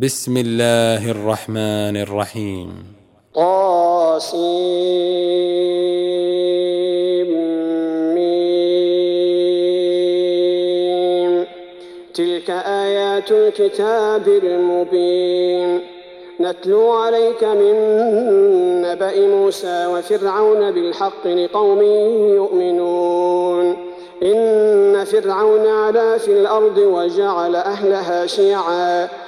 بسم الله الرحمن الرحيم. طاسيم تلك آيات الكتاب المبين. نتلو عليك من نبأ موسى وفرعون بالحق لقوم يؤمنون. إن فرعون علا في الأرض وجعل أهلها شيعاً.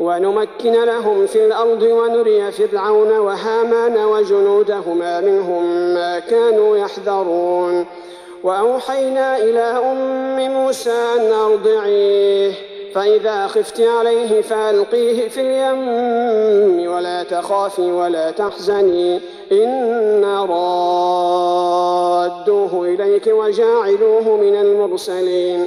ونمكن لهم في الأرض ونري فرعون وهامان وجنودهما منهم ما كانوا يحذرون. وأوحينا إلى أم موسى أن أرضعيه فإذا خفت عليه فألقيه في اليم. ولا تخافي ولا تحزني إنا رادوه إليك وجاعلوه من المرسلين.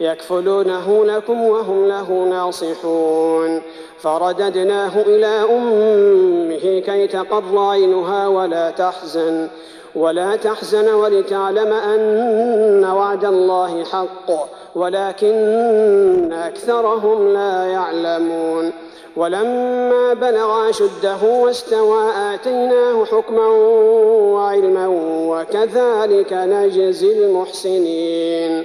يكفلونه لكم وهم له ناصحون. فرددناه إلى أمه كي تقر عينها ولا تحزن ولا تحزن ولتعلم أن وعد الله حق ولكن أكثرهم لا يعلمون. ولما بلغ أشده واستوى آتيناه حكما وعلما وكذلك نجزي المحسنين.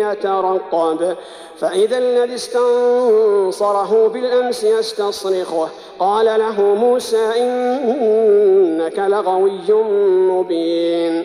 يترقب. فإذا الذي استنصره بالأمس يستصرخه. قال له موسى إنك لغوي مبين.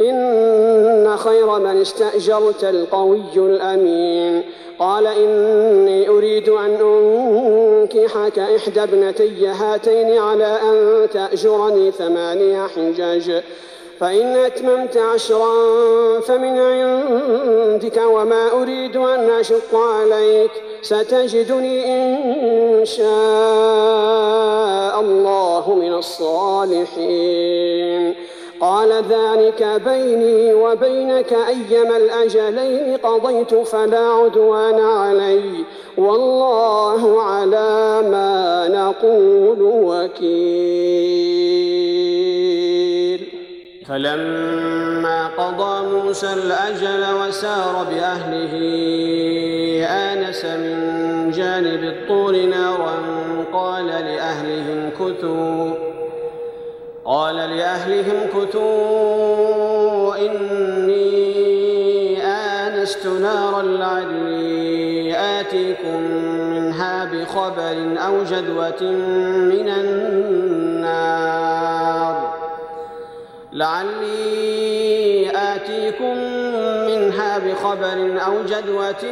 إن خير من استأجرت القوي الأمين. قال إني أريد أن أنكحك إحدى ابنتي هاتين على أن تأجرني ثمانية حجاج. فإن أتممت عشرا فمن عندك وما أريد أن أشق عليك. ستجدني إن شاء الله من الصالحين. قال ذلك بيني وبينك أيما الأجلين قضيت فلا عدوان علي والله على ما نقول وكيل. فلما قضى موسى الأجل وسار بأهله آنس من جانب الطور نارا قال لأهلهم كثوا قال لأهلهم كتوا إني آنست نارا لعلي آتيكم منها بخبر أو جدوة من النار لعلي آتيكم منها بخبر أو جدوة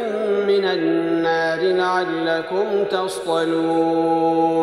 من النار لعلكم تصطلون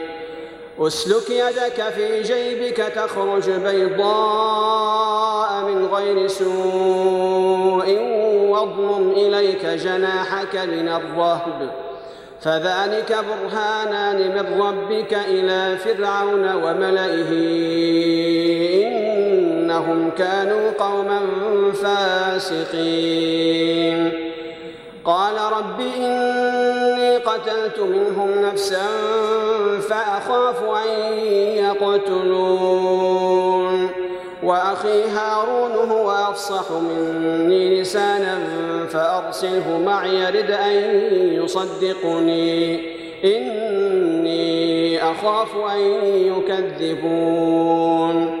أسلك يدك في جيبك تخرج بيضاء من غير سوء واضمم إليك جناحك من الرهب. فذلك برهانان من ربك إلى فرعون وملئه. إنهم كانوا قوما فاسقين. قال رب إني قتلت منهم نفسا فأخاف أن يقتلون. وأخي هارون هو أفصح مني لسانا فأرسله معي رد أن يصدقني. إني أخاف أن يكذبون.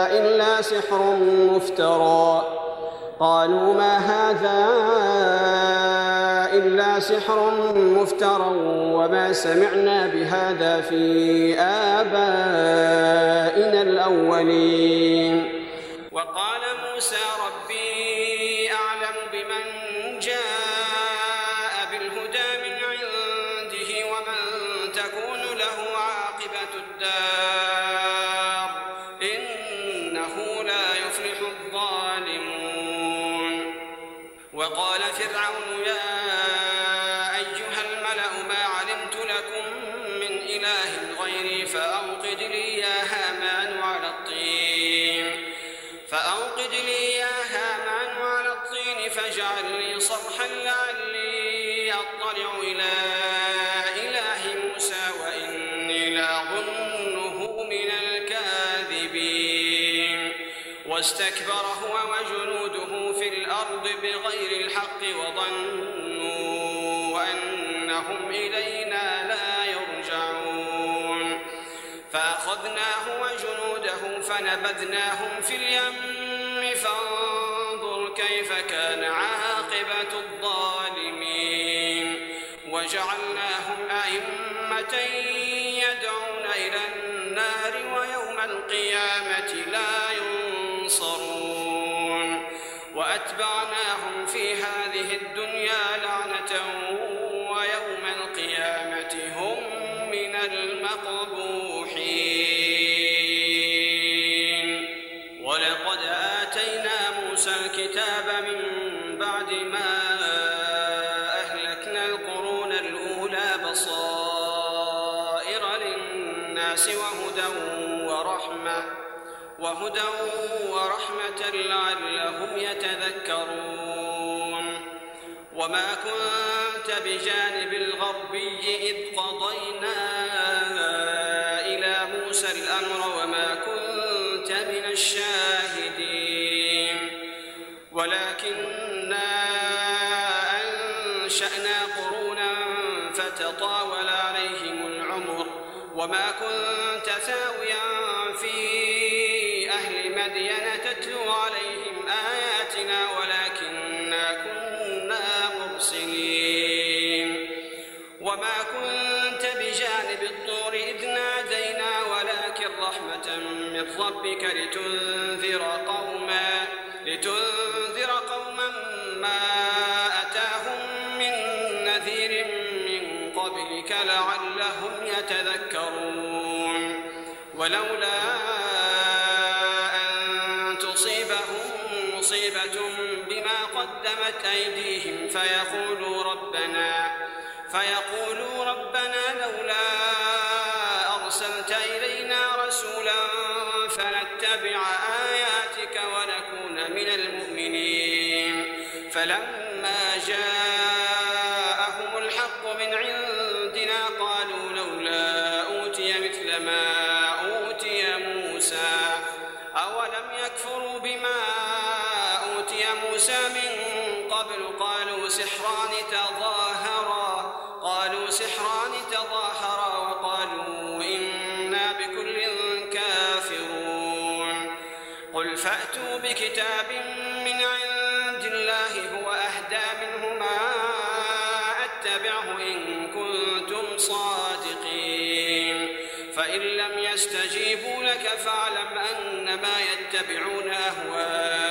إلا سحر مفترى. قالوا ما هذا إلا سحر مفترى وما سمعنا بهذا في آبائنا الأولين. وقال موسى ربي واستكبر هو وجنوده في الأرض بغير الحق وظنوا أنهم إلينا لا يرجعون. فأخذناه وجنوده فنبذناهم في اليم فانظر موسى الكتاب من بعد ما أهلكنا القرون الأولى بصائر للناس وهدى ورحمة وهدى ورحمة لعلهم يتذكرون. وما كنت كنت ثاويا في أهل تتلو عليهم آياتنا كنا مرسلين. وما كنت بجانب الطور إذ نادينا ولكن رحمة من ربك لتنذر قوما فنتبع أتبعه إن كنتم صادقين. فإن لم يستجيبوا لك فاعلم أنما يتبعون أهواءهم.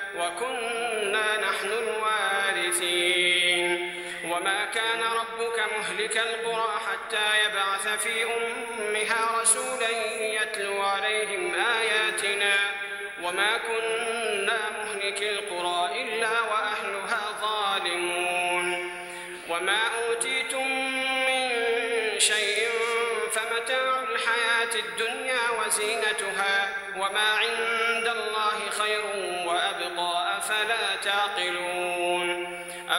وكنا نحن الوارثين. وما كان ربك مهلك القرى حتى يبعث في أمها رسولا يتلو عليهم آياتنا. وما كنا مهلك القرى إلا وأهلها ظالمون. وما أوتيتم من شيء فمتاع الحياة الدنيا وزينتها. وما عند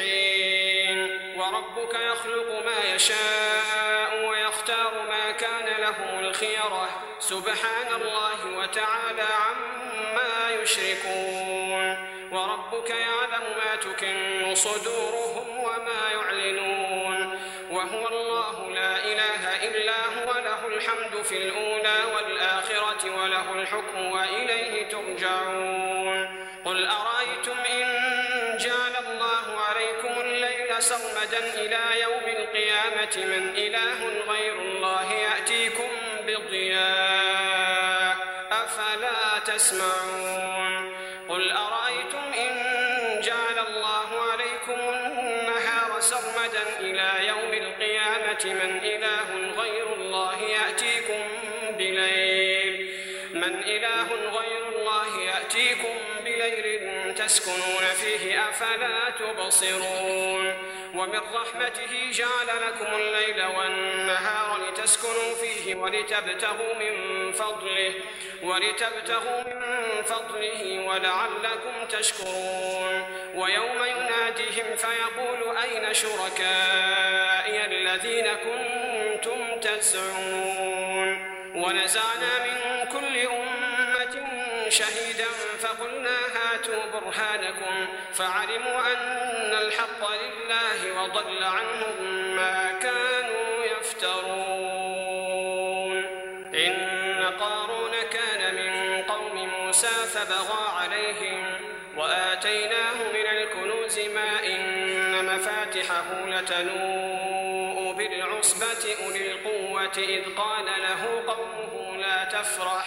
المفلحين وربك يخلق ما يشاء ويختار ما كان لهم الخيرة. سبحان الله وتعالى عما يشركون. وربك يعلم ما تكن صدورهم وما يعلنون. وهو الله لا إله إلا هو له الحمد في الأولى والآخرة إلى يوم القيامة من إله غير الله يأتيكم بضياء أفلا تسمعون تسكنون فيه أفلا تبصرون ومن رحمته جعل لكم الليل والنهار لتسكنوا فيه ولتبتغوا من فضله ولتبتغوا من فضله ولعلكم تشكرون ويوم يناديهم فيقول أين شركائي الذين كنتم تزعمون ونزعنا من كل أمة شهيدا فقلنا هاتوا برهانكم فعلموا أن الحق لله وضل عنهم ما كانوا يفترون. إن قارون كان من قوم موسى فبغى عليهم وآتيناه من الكنوز ما إن مفاتحه لتنوء بالعصبة أولي القوة إذ قال له قومه لا تفرح.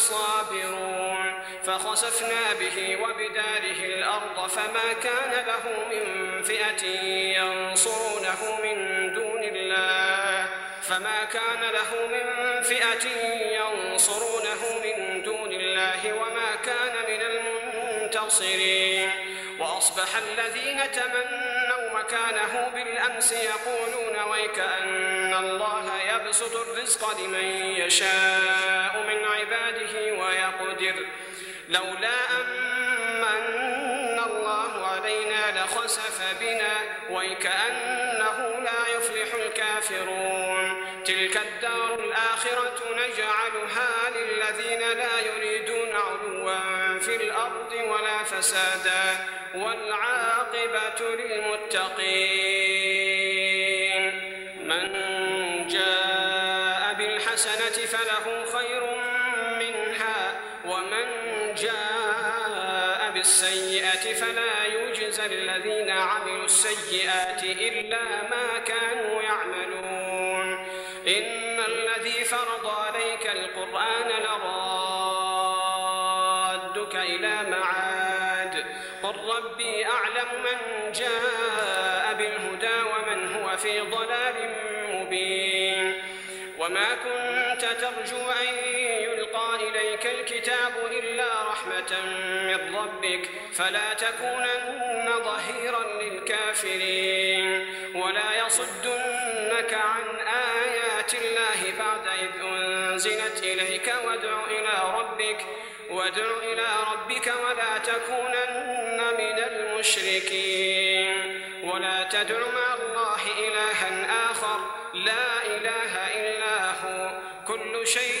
الصابرون. فخسفنا به وبداره الأرض فما كان له من فئة ينصرونه من دون الله. فما كان له من فئة ينصرونه من دون الله وما كان من المنتصرين. وأصبح الذين تمنوا مكانه بالأمس يقولون ويكأن الله يبسط الرزق لمن يشاء من عباده ويقدر. لولا أمن الله علينا لخسف بنا ويكأنه لا يفلح الكافرون. تلك الدار الآخرة نجعلها للذين لا يريدون فسادا والعاقبة للمتقين من جاء بالحسنة فله خير منها ومن جاء بالسيئة فلا يجزى الذين عملوا السيئات إلا ما كانوا في ضلال مبين. وما كنت ترجو أن يلقى إليك الكتاب إلا رحمة من ربك فلا تكونن ظهيرا للكافرين. ولا يصدنك عن آيات الله بعد إذ أنزلت إليك وادع إلى ربك وادع إلى ربك ولا تكونن من المشركين. ولا تدع مع آخر. لا إله إلا هو. كل شيء